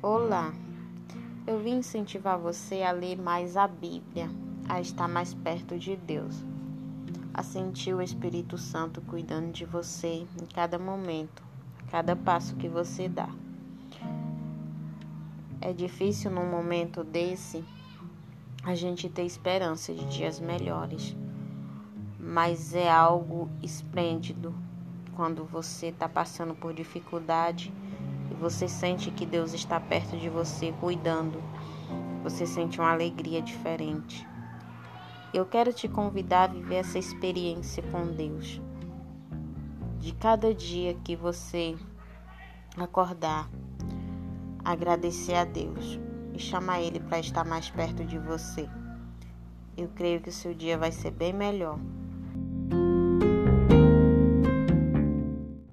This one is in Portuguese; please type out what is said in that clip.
Olá, eu vim incentivar você a ler mais a Bíblia, a estar mais perto de Deus, a sentir o Espírito Santo cuidando de você em cada momento, cada passo que você dá. É difícil num momento desse a gente ter esperança de dias melhores, mas é algo esplêndido quando você está passando por dificuldade você sente que Deus está perto de você, cuidando, você sente uma alegria diferente. Eu quero te convidar a viver essa experiência com Deus. De cada dia que você acordar, agradecer a Deus e chamar Ele para estar mais perto de você. Eu creio que o seu dia vai ser bem melhor.